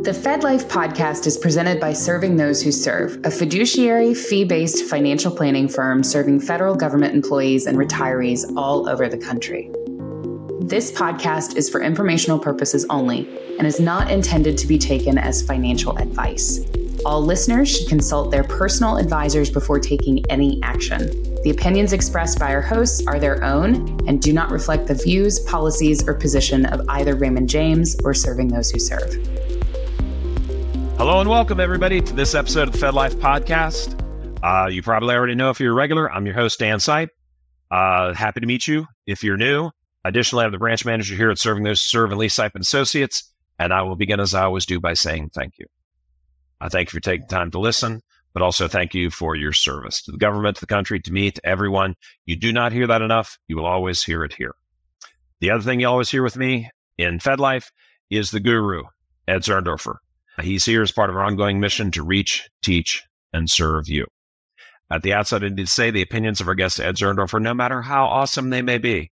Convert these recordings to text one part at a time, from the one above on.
The Fed Life podcast is presented by Serving Those Who Serve, a fiduciary, fee based financial planning firm serving federal government employees and retirees all over the country. This podcast is for informational purposes only and is not intended to be taken as financial advice. All listeners should consult their personal advisors before taking any action. The opinions expressed by our hosts are their own and do not reflect the views, policies, or position of either Raymond James or Serving Those Who Serve. Hello and welcome, everybody, to this episode of the Fed Life Podcast. Uh, you probably already know if you're a regular. I'm your host, Dan Sipe. Uh, happy to meet you if you're new. Additionally, I'm the branch manager here at Serving Those Serve and Lee Sipe and Associates, and I will begin as I always do by saying thank you. I thank you for taking time to listen, but also thank you for your service to the government, to the country, to me, to everyone. You do not hear that enough. You will always hear it here. The other thing you always hear with me in Fed Life is the guru, Ed Zurndorfer. Uh, he's here as part of our ongoing mission to reach, teach, and serve you. At the outset, I need to say the opinions of our guest, Ed Zurndorfer, no matter how awesome they may be,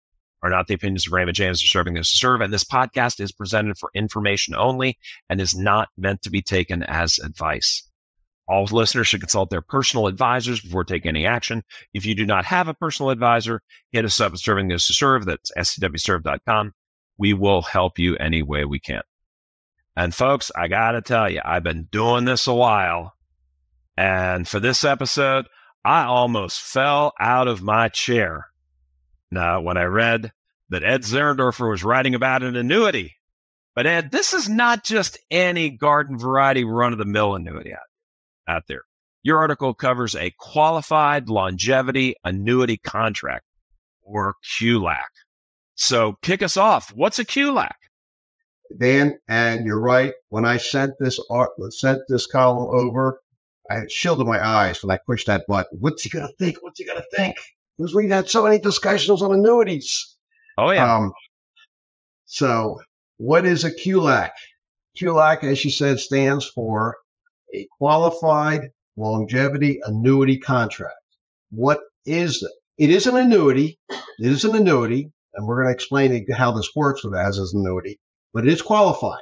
are not the opinions of Raymond James or serving this to serve. And this podcast is presented for information only and is not meant to be taken as advice. All listeners should consult their personal advisors before taking any action. If you do not have a personal advisor, hit us up at serving this to serve. That's stwserve.com. We will help you any way we can. And folks, I got to tell you, I've been doing this a while. And for this episode, I almost fell out of my chair. Now, when I read that Ed Zurndorfer was writing about an annuity, but Ed, this is not just any garden variety run of the mill annuity out, out there. Your article covers a qualified longevity annuity contract or QLAC. So kick us off. What's a QLAC? Dan, and you're right. When I sent this art, sent this column over, I shielded my eyes when I pushed that button. What's he gonna think? What's he gonna think? Because we had so many discussions on annuities. Oh yeah. Um, so, what is a QLAC? QLAC, as you said, stands for a qualified longevity annuity contract. What is it? It is an annuity. It is an annuity, and we're going to explain how this works with as an annuity but it is qualified.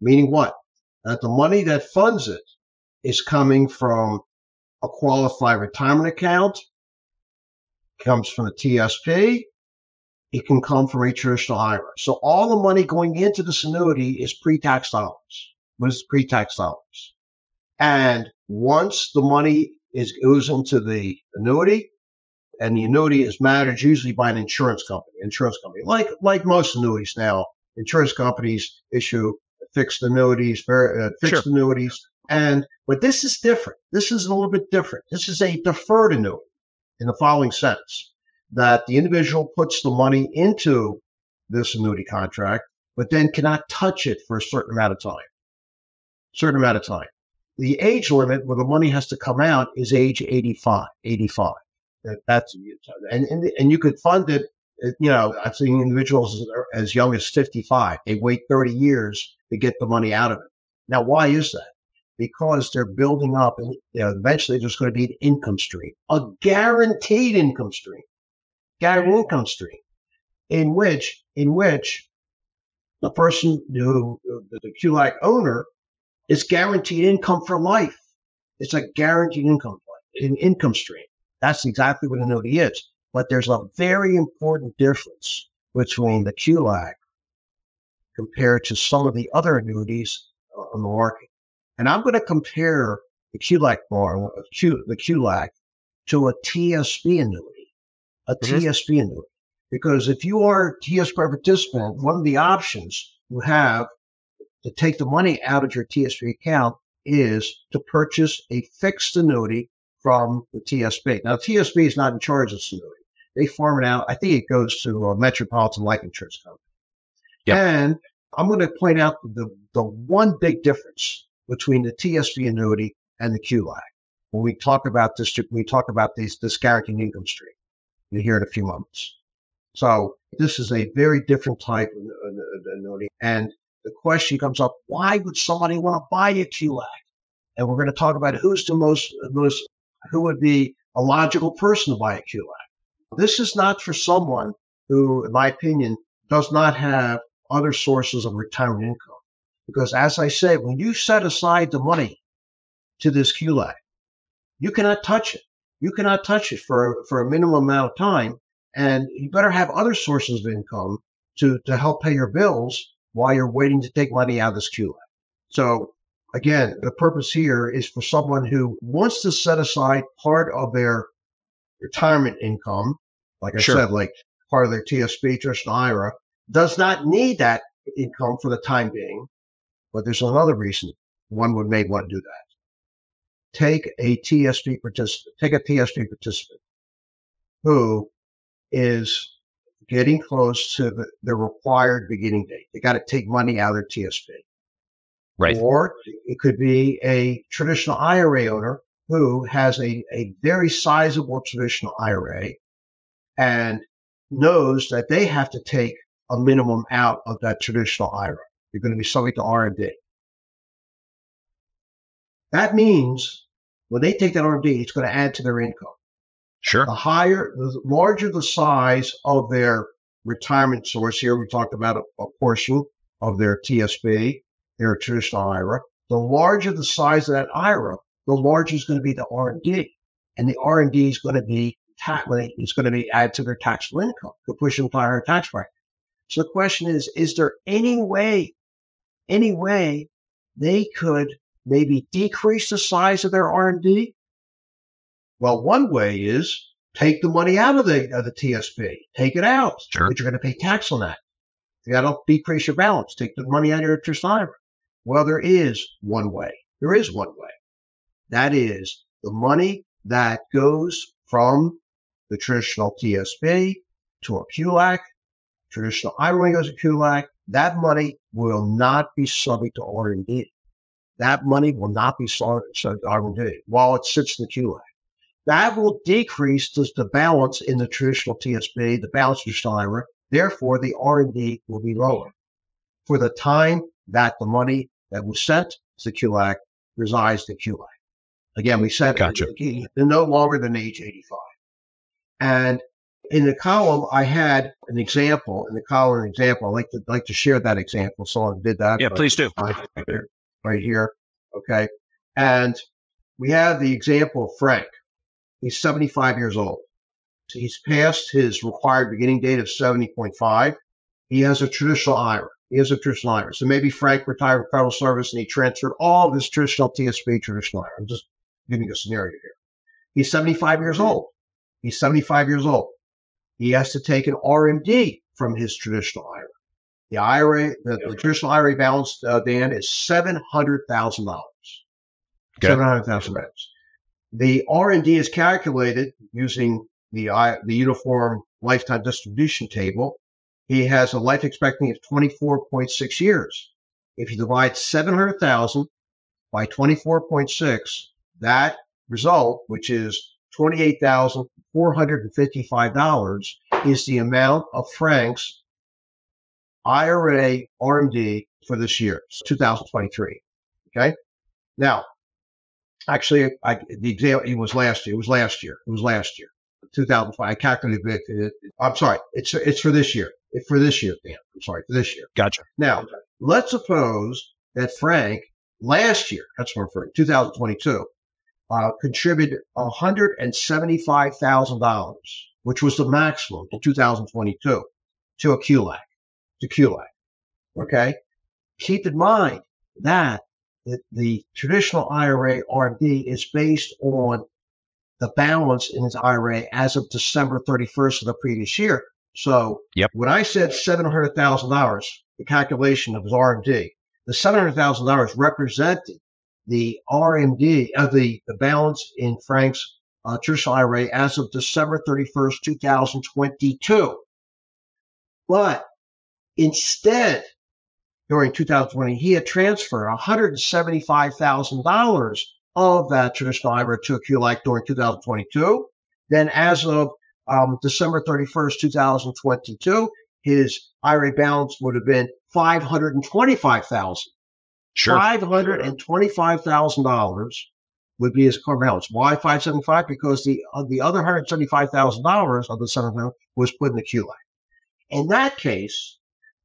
Meaning what? That the money that funds it is coming from a qualified retirement account, comes from a TSP, it can come from a traditional IRA. So all the money going into this annuity is pre-tax dollars. What is pre-tax dollars? And once the money is goes into the annuity, and the annuity is managed usually by an insurance company, insurance company, like like most annuities now, insurance companies issue fixed annuities, uh, fixed sure. annuities. And but this is different. This is a little bit different. This is a deferred annuity in the following sense that the individual puts the money into this annuity contract, but then cannot touch it for a certain amount of time. Certain amount of time. The age limit where the money has to come out is age 85. 85. That's and, and and you could fund it Uh, you know, I've seen individuals as young as 55. They wait 30 years to get the money out of it. Now, why is that? Because they're building up and you know, eventually there's going to be an income stream, a guaranteed income stream, guaranteed mm-hmm. income stream in which, in which the person who, the, the QLAC owner is guaranteed income for life. It's a guaranteed income, an income stream. That's exactly what an annuity is. But there's a very important difference between the QLAC compared to some of the other annuities on the market. And I'm going to compare the QLAC bar, Q, the QLAC, to a TSP annuity, a mm-hmm. TSP annuity. Because if you are a TSP participant, one of the options you have to take the money out of your TSP account is to purchase a fixed annuity from the TSP. Now, TSP is not in charge of this annuity. They farm it out. I think it goes to a Metropolitan Life Insurance Company. Yep. And I'm going to point out the, the one big difference between the TSP annuity and the QLAC. When we talk about this, when we talk about these, this guaranteed income stream, you'll hear in a few moments. So this is a very different type of annuity. And the question comes up, why would somebody want to buy a QLAC? And we're going to talk about who's the most, most who would be a logical person to buy a QLAC. This is not for someone who, in my opinion, does not have other sources of retirement income. Because as I said, when you set aside the money to this QLAC, you cannot touch it. You cannot touch it for, for a minimum amount of time. And you better have other sources of income to, to help pay your bills while you're waiting to take money out of this QLAC. So again, the purpose here is for someone who wants to set aside part of their retirement income, like I sure. said, like part of their TSP, traditional IRA, does not need that income for the time being. But there's another reason one would may want to do that. Take a TSP participant, take a TSP participant who is getting close to the, the required beginning date. They got to take money out of their TSP. Right. Or it could be a traditional IRA owner who has a, a very sizable traditional IRA and knows that they have to take a minimum out of that traditional IRA. You're going to be subject to RMD. That means when they take that RMD, it's going to add to their income. Sure. The higher, the larger the size of their retirement source here, we talked about a, a portion of their TSP, their traditional IRA. The larger the size of that IRA, the larger is going to be the RMD. And the RMD is going to be tax, it's going to be added to their taxable income to push them to higher tax bracket. So the question is, is there any way, any way they could maybe decrease the size of their RMD? Well, one way is take the money out of the, of the TSP, take it out, sure. but you're going to pay tax on that. You got to decrease your balance, take the money out of your interest. Well, there is one way. There is one way. That is the money that goes from the traditional TSP to a QLAC, traditional IRA goes to QLAC. That money will not be subject to RMD. That money will not be subject to RMD while it sits in the QLAC. That will decrease the, the balance in the traditional TSP, the balance in the IRA. Therefore, the RMD will be lower for the time that the money that was sent to the QLAC resides in the QLAC. Again, we said gotcha. they're no longer than age 85. And in the column, I had an example. In the column, an example. I like to like to share that example. Someone did that. Yeah, please do. Right here. Okay. And we have the example of Frank. He's 75 years old. He's passed his required beginning date of 70.5. He has a traditional IRA. He has a traditional IRA. So maybe Frank retired from federal service and he transferred all of his traditional TSP traditional IRA. I'm just giving a scenario here. He's 75 years old. He's 75 years old. He has to take an RMD from his traditional IRA. The IRA, the, the traditional IRA balance, uh, Dan, is seven hundred thousand dollars. Seven hundred thousand dollars. The RMD is calculated using the the uniform lifetime distribution table. He has a life expectancy of twenty four point six years. If you divide seven hundred thousand by twenty four point six, that result, which is twenty eight thousand $455 is the amount of Frank's IRA RMD for this year, 2023. Okay. Now, actually, I, the example it was last year. It was last year. It was last year, 2005. I calculated it. I'm sorry. It's it's for this year. It's for this year, Dan. I'm sorry for this year. Gotcha. Now, let's suppose that Frank last year, that's what I'm referring, 2022, uh, contributed $175,000, which was the maximum in 2022 to a QLAC, to QLAC. Okay. Keep in mind that the, the traditional IRA RMD is based on the balance in its IRA as of December 31st of the previous year. So yep. when I said $700,000, the calculation of his RMD, the $700,000 represented the RMD, uh, the, the balance in Frank's uh, traditional IRA as of December 31st, 2022. But instead, during 2020, he had transferred $175,000 of that traditional IRA to a QLAC during 2022. Then, as of um, December 31st, 2022, his IRA balance would have been 525,000. Sure. $525,000 would be his core balance. Why 575? Because the uh, the other $175,000 of the 700 was put in the QLAC. In that case,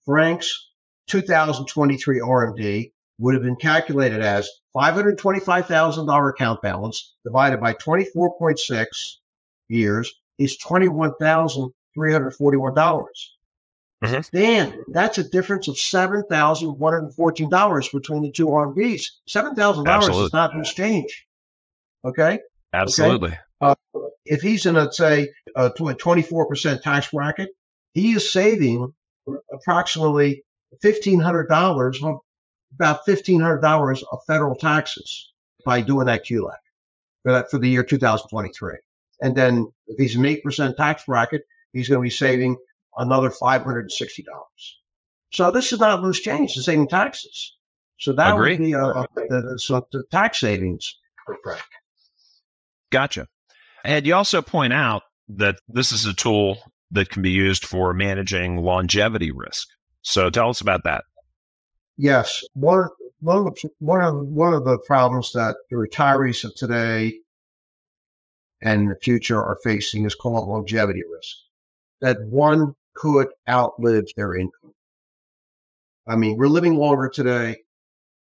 Frank's 2023 RMD would have been calculated as $525,000 account balance divided by 24.6 years is $21,341. Dollars Mhm. Dan, that's a difference of $7,114 between the two RMDs. $7,000 is not loose change. Okay? Absolutely. If he's in a, say, a tw- 24% tax bracket, he is saving approximately $1,500, well, about $1,500 of federal taxes by doing that QLAC for, that, for the year 2023. And then if he's an 8% tax bracket, he's going to be saving another $560. So this is not loose change, it's saving taxes. So that Agree. would be a, a, the, so the tax savings for Frank. Gotcha. And you also point out that this is a tool that can be used for managing longevity risk. So tell us about that. Yes, one one of the, one of one of the problems that the retirees of today and in the future are facing is called longevity risk. That one could outlive their income. I mean, we're living longer today,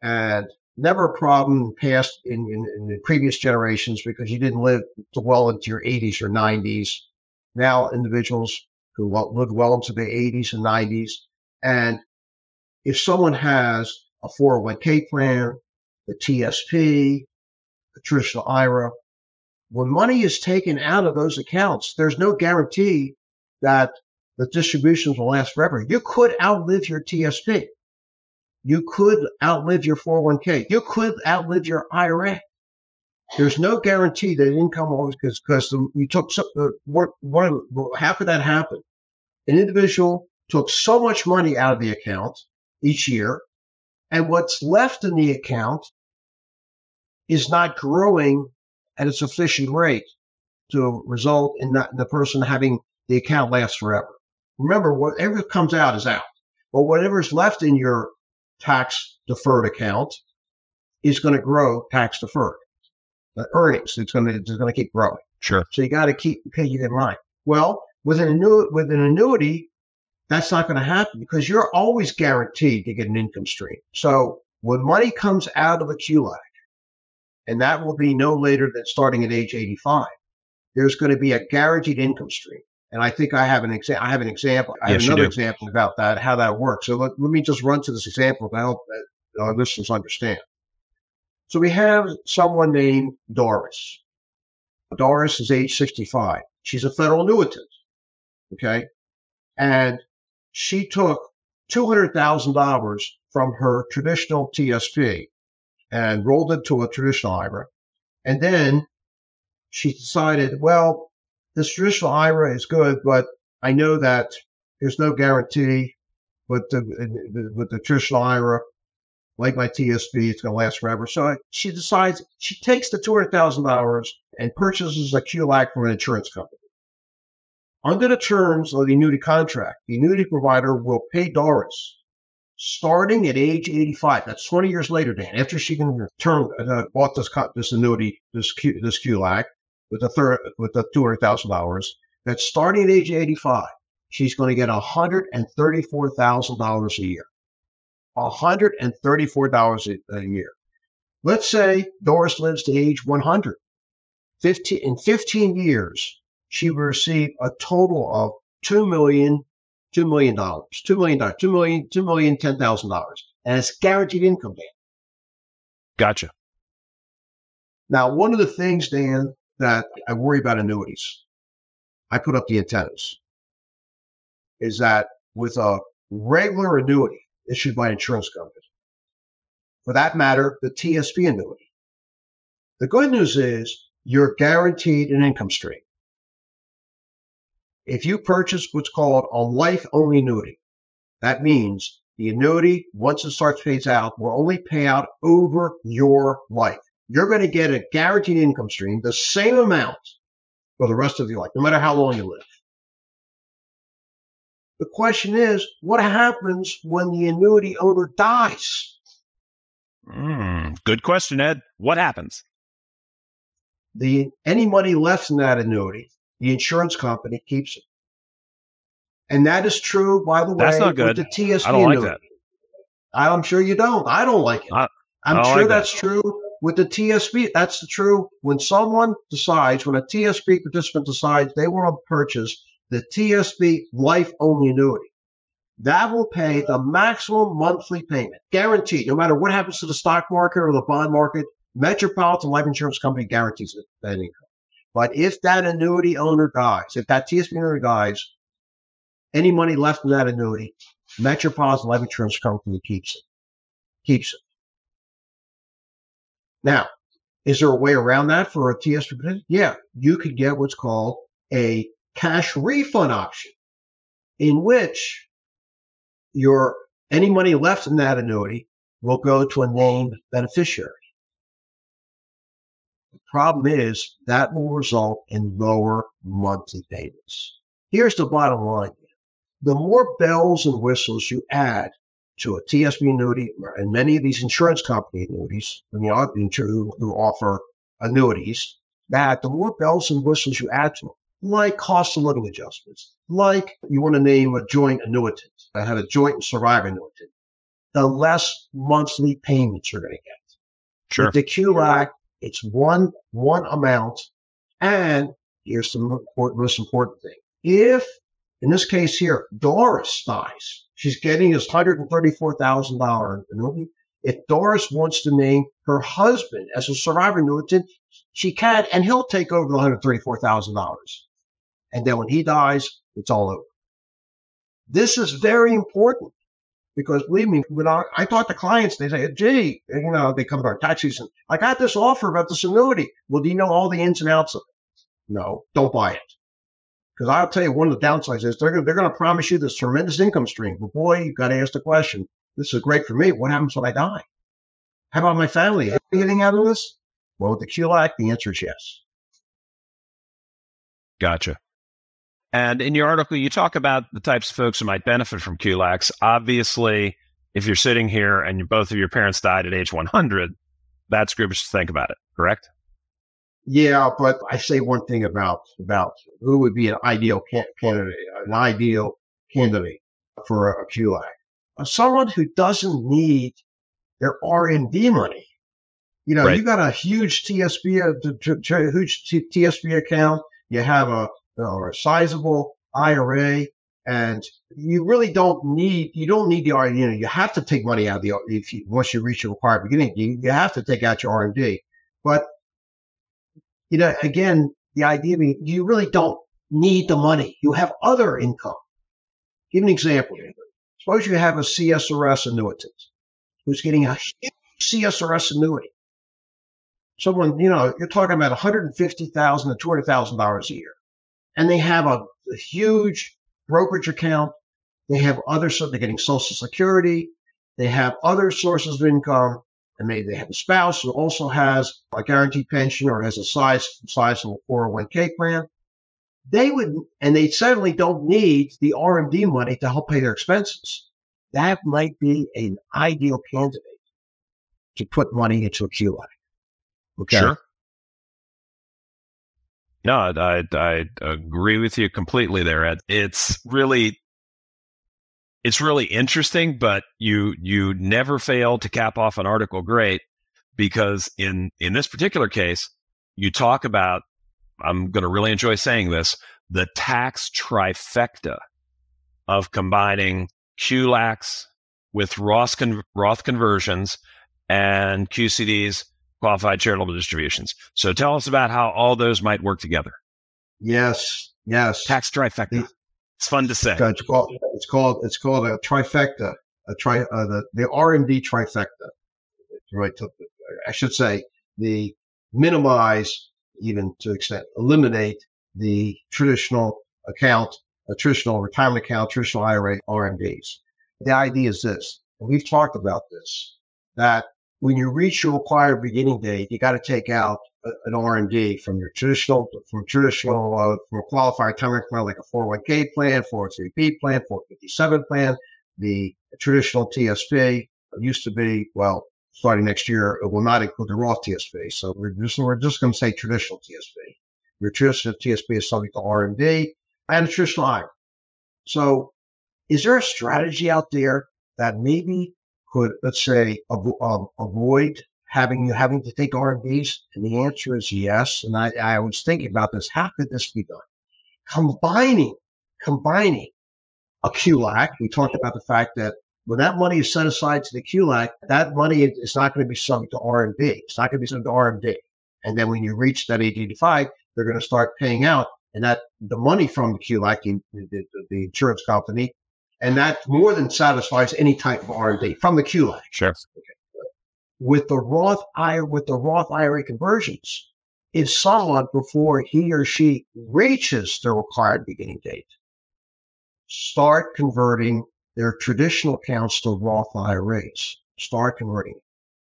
and never a problem past in, in, in the previous generations because you didn't live well into your 80s or 90s. Now, individuals who live well into their 80s and 90s, and if someone has a 401k plan, the TSP, the traditional IRA, when money is taken out of those accounts, there's no guarantee that the distributions will last forever. You could outlive your TSP. You could outlive your 401k. You could outlive your IRA. There's no guarantee that income always because because you took some, uh, what, what, how could that happen? An individual took so much money out of the account each year, and what's left in the account is not growing at a sufficient rate to result in not, the person having the account last forever. Remember, whatever comes out is out, but whatever's left in your tax deferred account is going to grow tax deferred. The earnings, it's going to it's going to keep growing. Sure. So you got to keep paying it in mind. Well, with an annuity, with an annuity, that's not going to happen because you're always guaranteed to get an income stream. So when money comes out of a QLAC, and that will be no later than starting at age 85, there's going to be a guaranteed income stream. And I think I have an example. I have an example. I have Yes, you another example about that, how that works. So let, let me just run to this example to help our listeners understand. So we have someone named Doris. Doris is age 65. She's a federal annuitant. Okay. And she took $200,000 from her traditional TSP and rolled it to a traditional IRA. And then she decided, well, this traditional IRA is good, but I know that there's no guarantee with the, with the traditional IRA, like my TSP, it's going to last forever. So she decides she takes the $200,000 and purchases a QLAC from an insurance company. Under the terms of the annuity contract, the annuity provider will pay Doris starting at age 85. That's 20 years later, Dan, after she can return, uh, bought this, this annuity, this, Q, this QLAC with the third, with the $200,000. That starting at age 85, she's going to get $134,000 a year. $134 a, a year. Let's say Doris lives to age 100. 15, in 15 years, she will receive a total of $2 million, $2 million, $2 million, $2 million, $2 million, $10,000. And it's guaranteed income, Dan. Gotcha. Now, one of the things, Dan, that I worry about annuities, I put up the antennas, is that with a regular annuity issued by an insurance company, for that matter, the TSP annuity, the good news is you're guaranteed an income stream. If you purchase what's called a life only annuity, that means the annuity, once it starts pays out, will only pay out over your life. You're going to get a guaranteed income stream, the same amount for the rest of your life, no matter how long you live. The question is, what happens when the annuity owner dies? Mm, good question, Ed. What happens? The any money left in that annuity, the insurance company keeps it. And that is true, by the way, That's not with good. the TSP I don't like annuity. I'm sure you don't. I don't like it. I, I'm sure like that's that. true with the TSP, That's the true when someone decides, when a TSP participant decides they want to purchase the TSP life only annuity. That will pay the maximum monthly payment, guaranteed, no matter what happens to the stock market or the bond market. Metropolitan Life Insurance Company guarantees that income. But if that annuity owner dies, if that TSP owner dies, any money left in that annuity, Metropolitan Life Insurance Company keeps it. Keeps it. Now, is there a way around that for a TSP? Yeah, you could get what's called a cash refund option, in which your any money left in that annuity will go to a named beneficiary. The problem is that will result in lower monthly payments. Here's the bottom line. The more bells and whistles you add to a TSP annuity and many of these insurance company annuities, you know, who offer annuities, that the more bells and whistles you add to them, like cost of living adjustments, like you want to name a joint annuitant that had a joint survivor annuitant, the less monthly payments you're going to get. Sure. With the QLAC, it's one one amount, and here's the most important thing: if in this case here, Doris dies, she's getting this hundred and thirty-four thousand dollar annuity. If Doris wants to name her husband as a survivor annuitant, she can, and he'll take over the one hundred thirty-four thousand dollars. And then when he dies, it's all over. This is very important because believe me, when I, I talk to clients, they say, gee, you know, they come to our tax season. I got this offer about this annuity. Well, do you know all the ins and outs of it? No, don't buy it. Because I'll tell you, one of the downsides is they're, they're going to promise you this tremendous income stream. But boy, you've got to ask the question this is great for me. What happens when I die? How about my family? getting out of this? Well, with the QLAC, the answer is yes. Gotcha. And in your article, you talk about the types of folks who might benefit from QLACs. Obviously, if you're sitting here and both of your parents died at age 100, that's groupish to think about it, correct? Yeah, but I say one thing about about who would be an ideal candidate, an ideal candidate for a QLAC. Uh, someone who doesn't need their RMD money. You know, right. you got a huge TSP, a huge TSP account. You have a or a sizable IRA, and you really don't need you don't need the R. You know, you have to take money out of the if you, once you reach your required beginning, you, you have to take out your RMD. But you know, again, the idea being you really don't need the money. You have other income. Give an example. Suppose you have a CSRS annuitant who's getting a CSRS annuity. Someone, you know, you're talking about 150,000 to $200,000 a year and they have a, a huge brokerage account. They have other, so they're getting Social Security. They have other sources of income, and maybe they have a spouse who also has a guaranteed pension or has a size sizable 401k plan. They would, and they certainly don't need the RMD money to help pay their expenses. That might be an ideal candidate to put money into a QLAC. Okay. Sure. No, I, I agree with you completely there, Ed. It's really it's really interesting, but you you never fail to cap off an article great because in in this particular case, you talk about I'm going to really enjoy saying this the tax trifecta of combining QLACs with Roth, con- Roth conversions and QCDs qualified charitable distributions. So tell us about how all those might work together. Yes, yes. Tax trifecta. It's fun to say. It's called it's called, it's called a trifecta. A tri uh, the the RMD trifecta. Right. To, I should say the minimize even to extent eliminate the traditional account, a traditional retirement account, traditional IRA RMDs. The idea is this. We've talked about this that when you reach your required beginning date, you got to take out an RMD from your traditional, from traditional, uh, from a qualified retirement plan like a 401k plan, 403b plan, 457 plan, the traditional TSP used to be, well, starting next year, it will not include the Roth TSP. So we're just, we're just going to say traditional TSP. Your traditional TSP is subject to RMD and a traditional IRA. So is there a strategy out there that maybe could, let's say, avo- um, avoid having you having to take RMDs? And the answer is yes. And I, I was thinking about this. How could this be done? Combining, combining a QLAC. We talked about the fact that when that money is set aside to the QLAC, that money is not going to be sunk to RMD. It's not going to be subject to RMD. And then when you reach that age 85, they're going to start paying out. And that the money from the QLAC, the, the, the insurance company, and that more than satisfies any type of RMD from the QLAC. Sure. Okay. With the Roth IRA, with the Roth IRA conversions, if someone before he or she reaches the required beginning date, start converting their traditional accounts to Roth IRAs. Start converting.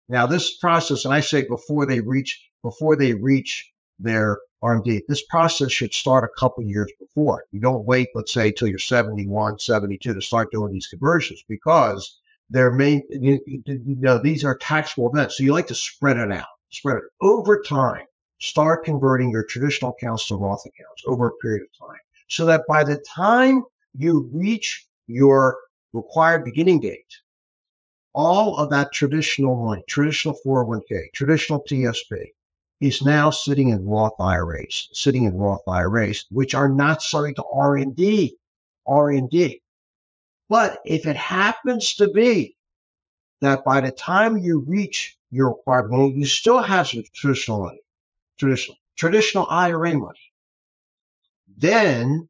Now, this process, and I say before they reach before they reach their RMD, this process should start a couple years before. You don't wait, let's say, till you're 71, 72 to start doing these conversions because they're main, you, you know, these are taxable events. So you like to spread it out, spread it over time. Start converting your traditional accounts to Roth accounts over a period of time so that by the time you reach your required beginning date, all of that traditional money, traditional 401k, traditional TSP, is now sitting in Roth IRAs, sitting in Roth IRAs, which are not subject to RMD, RMD. But if it happens to be that by the time you reach your required money, you still have some traditional money, traditional, traditional IRA money, then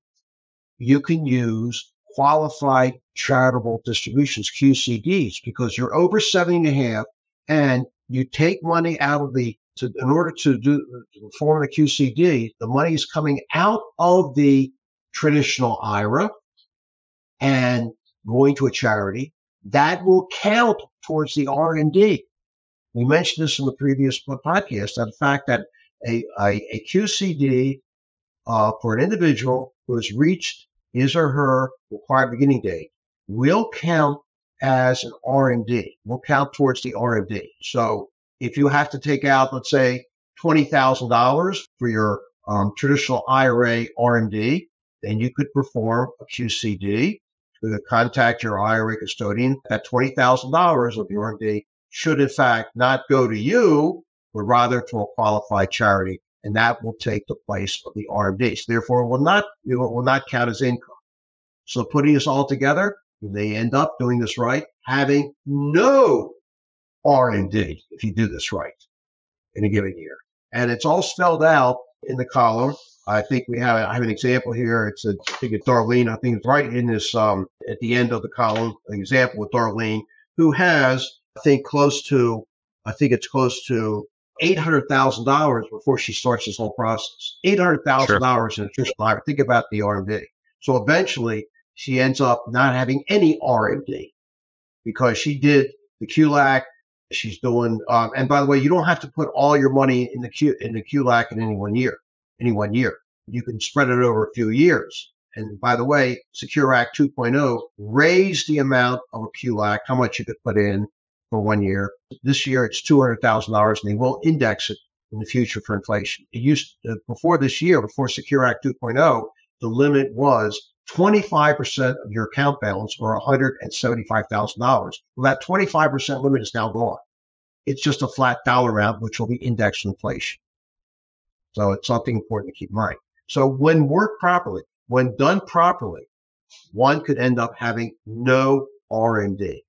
you can use qualified charitable distributions, QCDs, because you're over 70 and a half and you take money out of the, to, in order to do to form the QCD, the money is coming out of the traditional IRA and going to a charity. That will count towards the RMD. We mentioned this in the previous podcast, that the fact that a, a, a QCD uh, for an individual who has reached his or her required beginning date will count as an RMD, will count towards the RMD. So if you have to take out, let's say, $20,000 for your um, traditional IRA RMD, then you could perform a QCD. Could contact your IRA custodian. That $20,000 of your RMD should, in fact, not go to you, but rather to a qualified charity and that will take the place of the RMD. So therefore, it will not it will not count as income. So putting this all together, they end up doing this right, having no RMD if you do this right in a given year. And it's all spelled out in the column. I think we have I have an example here. It's a, I think it's Darlene. I think it's right in this um, at the end of the column. An example with Darlene, who has I think close to I think it's close to $800,000 before she starts this whole process. $800,000 sure. in a traditional IRA. Think about the RMD. So eventually she ends up not having any RMD because she did the QLAC. She's doing, um, and by the way, you don't have to put all your money in the Q in the QLAC in any one year. Any one year, you can spread it over a few years. And by the way, Secure Act 2.0 raised the amount of a QLAC, how much you could put in for one year. This year it's $200,000 and they will index it in the future for inflation. It used uh, before this year, before Secure Act 2.0, the limit was 25% of your account balance or $175,000. Well, that 25% limit is now gone. It's just a flat dollar amount, which will be indexed to inflation. So it's something important to keep in mind. So when worked properly, when done properly, one could end up having no RMD.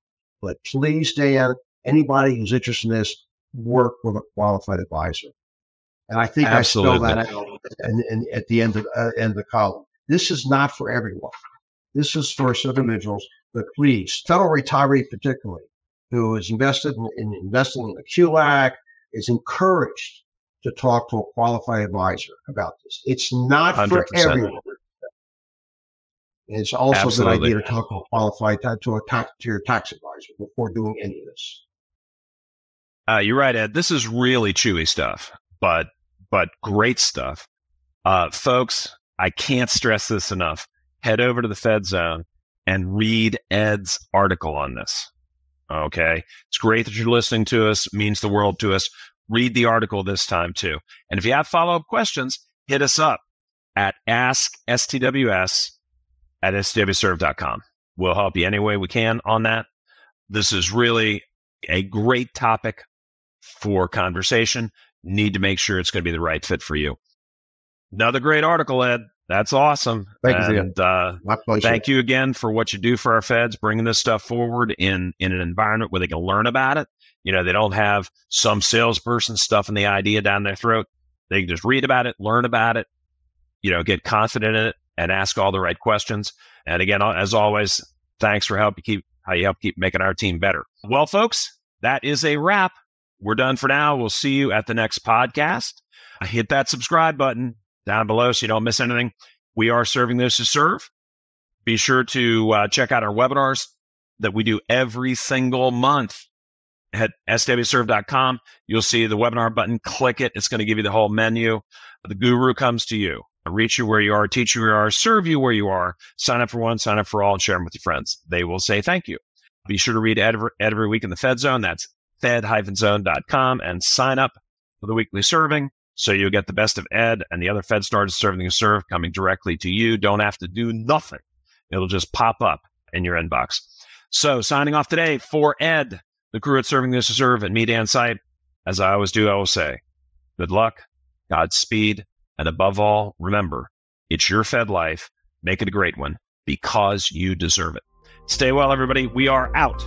But please, Dan, anybody who's interested in this, work with a qualified advisor. And I think Absolutely. I spell that out and, and at the end of, uh, end of the column. This is not for everyone. This is for some individuals, but please, federal retiree particularly, who is invested in, in investing in the QLAC, is encouraged to talk to a qualified advisor about this. It's not 100%. for everyone. It's also Absolutely. a good idea to talk to a qualified to a tax, to your tax advisor before doing any of this. Uh, you're right, Ed. This is really chewy stuff, but but great stuff, uh, folks. I can't stress this enough. Head over to the Fed Zone and read Ed's article on this. Okay, it's great that you're listening to us. Means the world to us. Read the article this time too. And if you have follow up questions, hit us up at Ask STWS at stwserve.com. We'll help you any way we can on that. This is really a great topic for conversation. Need to make sure it's going to be the right fit for you. Another great article, Ed. That's awesome. Thank and, you. And, uh, thank you again for what you do for our feds, bringing this stuff forward in in an environment where they can learn about it. You know, they don't have some salesperson stuffing the idea down their throat. They can just read about it, learn about it, you know, get confident in it, and ask all the right questions. And again, as always, thanks for help you keep how you help keep making our team better. Well, folks, that is a wrap. We're done for now. We'll see you at the next podcast. Hit that subscribe button down below so you don't miss anything. We are serving those to serve. Be sure to uh, check out our webinars that we do every single month at swserve.com. You'll see the webinar button. Click it. It's going to give you the whole menu. The guru comes to you. I Reach you where you are, teach you where you are, serve you where you are. Sign up for one, sign up for all, and share them with your friends. They will say thank you. Be sure to read Ed every, Ed every week in the Fed Zone. That's fed-zone.com and sign up for the weekly serving so you'll get the best of Ed and the other Fed stars serving you serve coming directly to you. Don't have to do nothing. It'll just pop up in your inbox. So signing off today for Ed, the crew at Serving This to Serve, and me, Dan Sipe, as I always do, I will say, good luck, Godspeed, and above all, remember, it's your Fed life. Make it a great one because you deserve it. Stay well, everybody. We are out.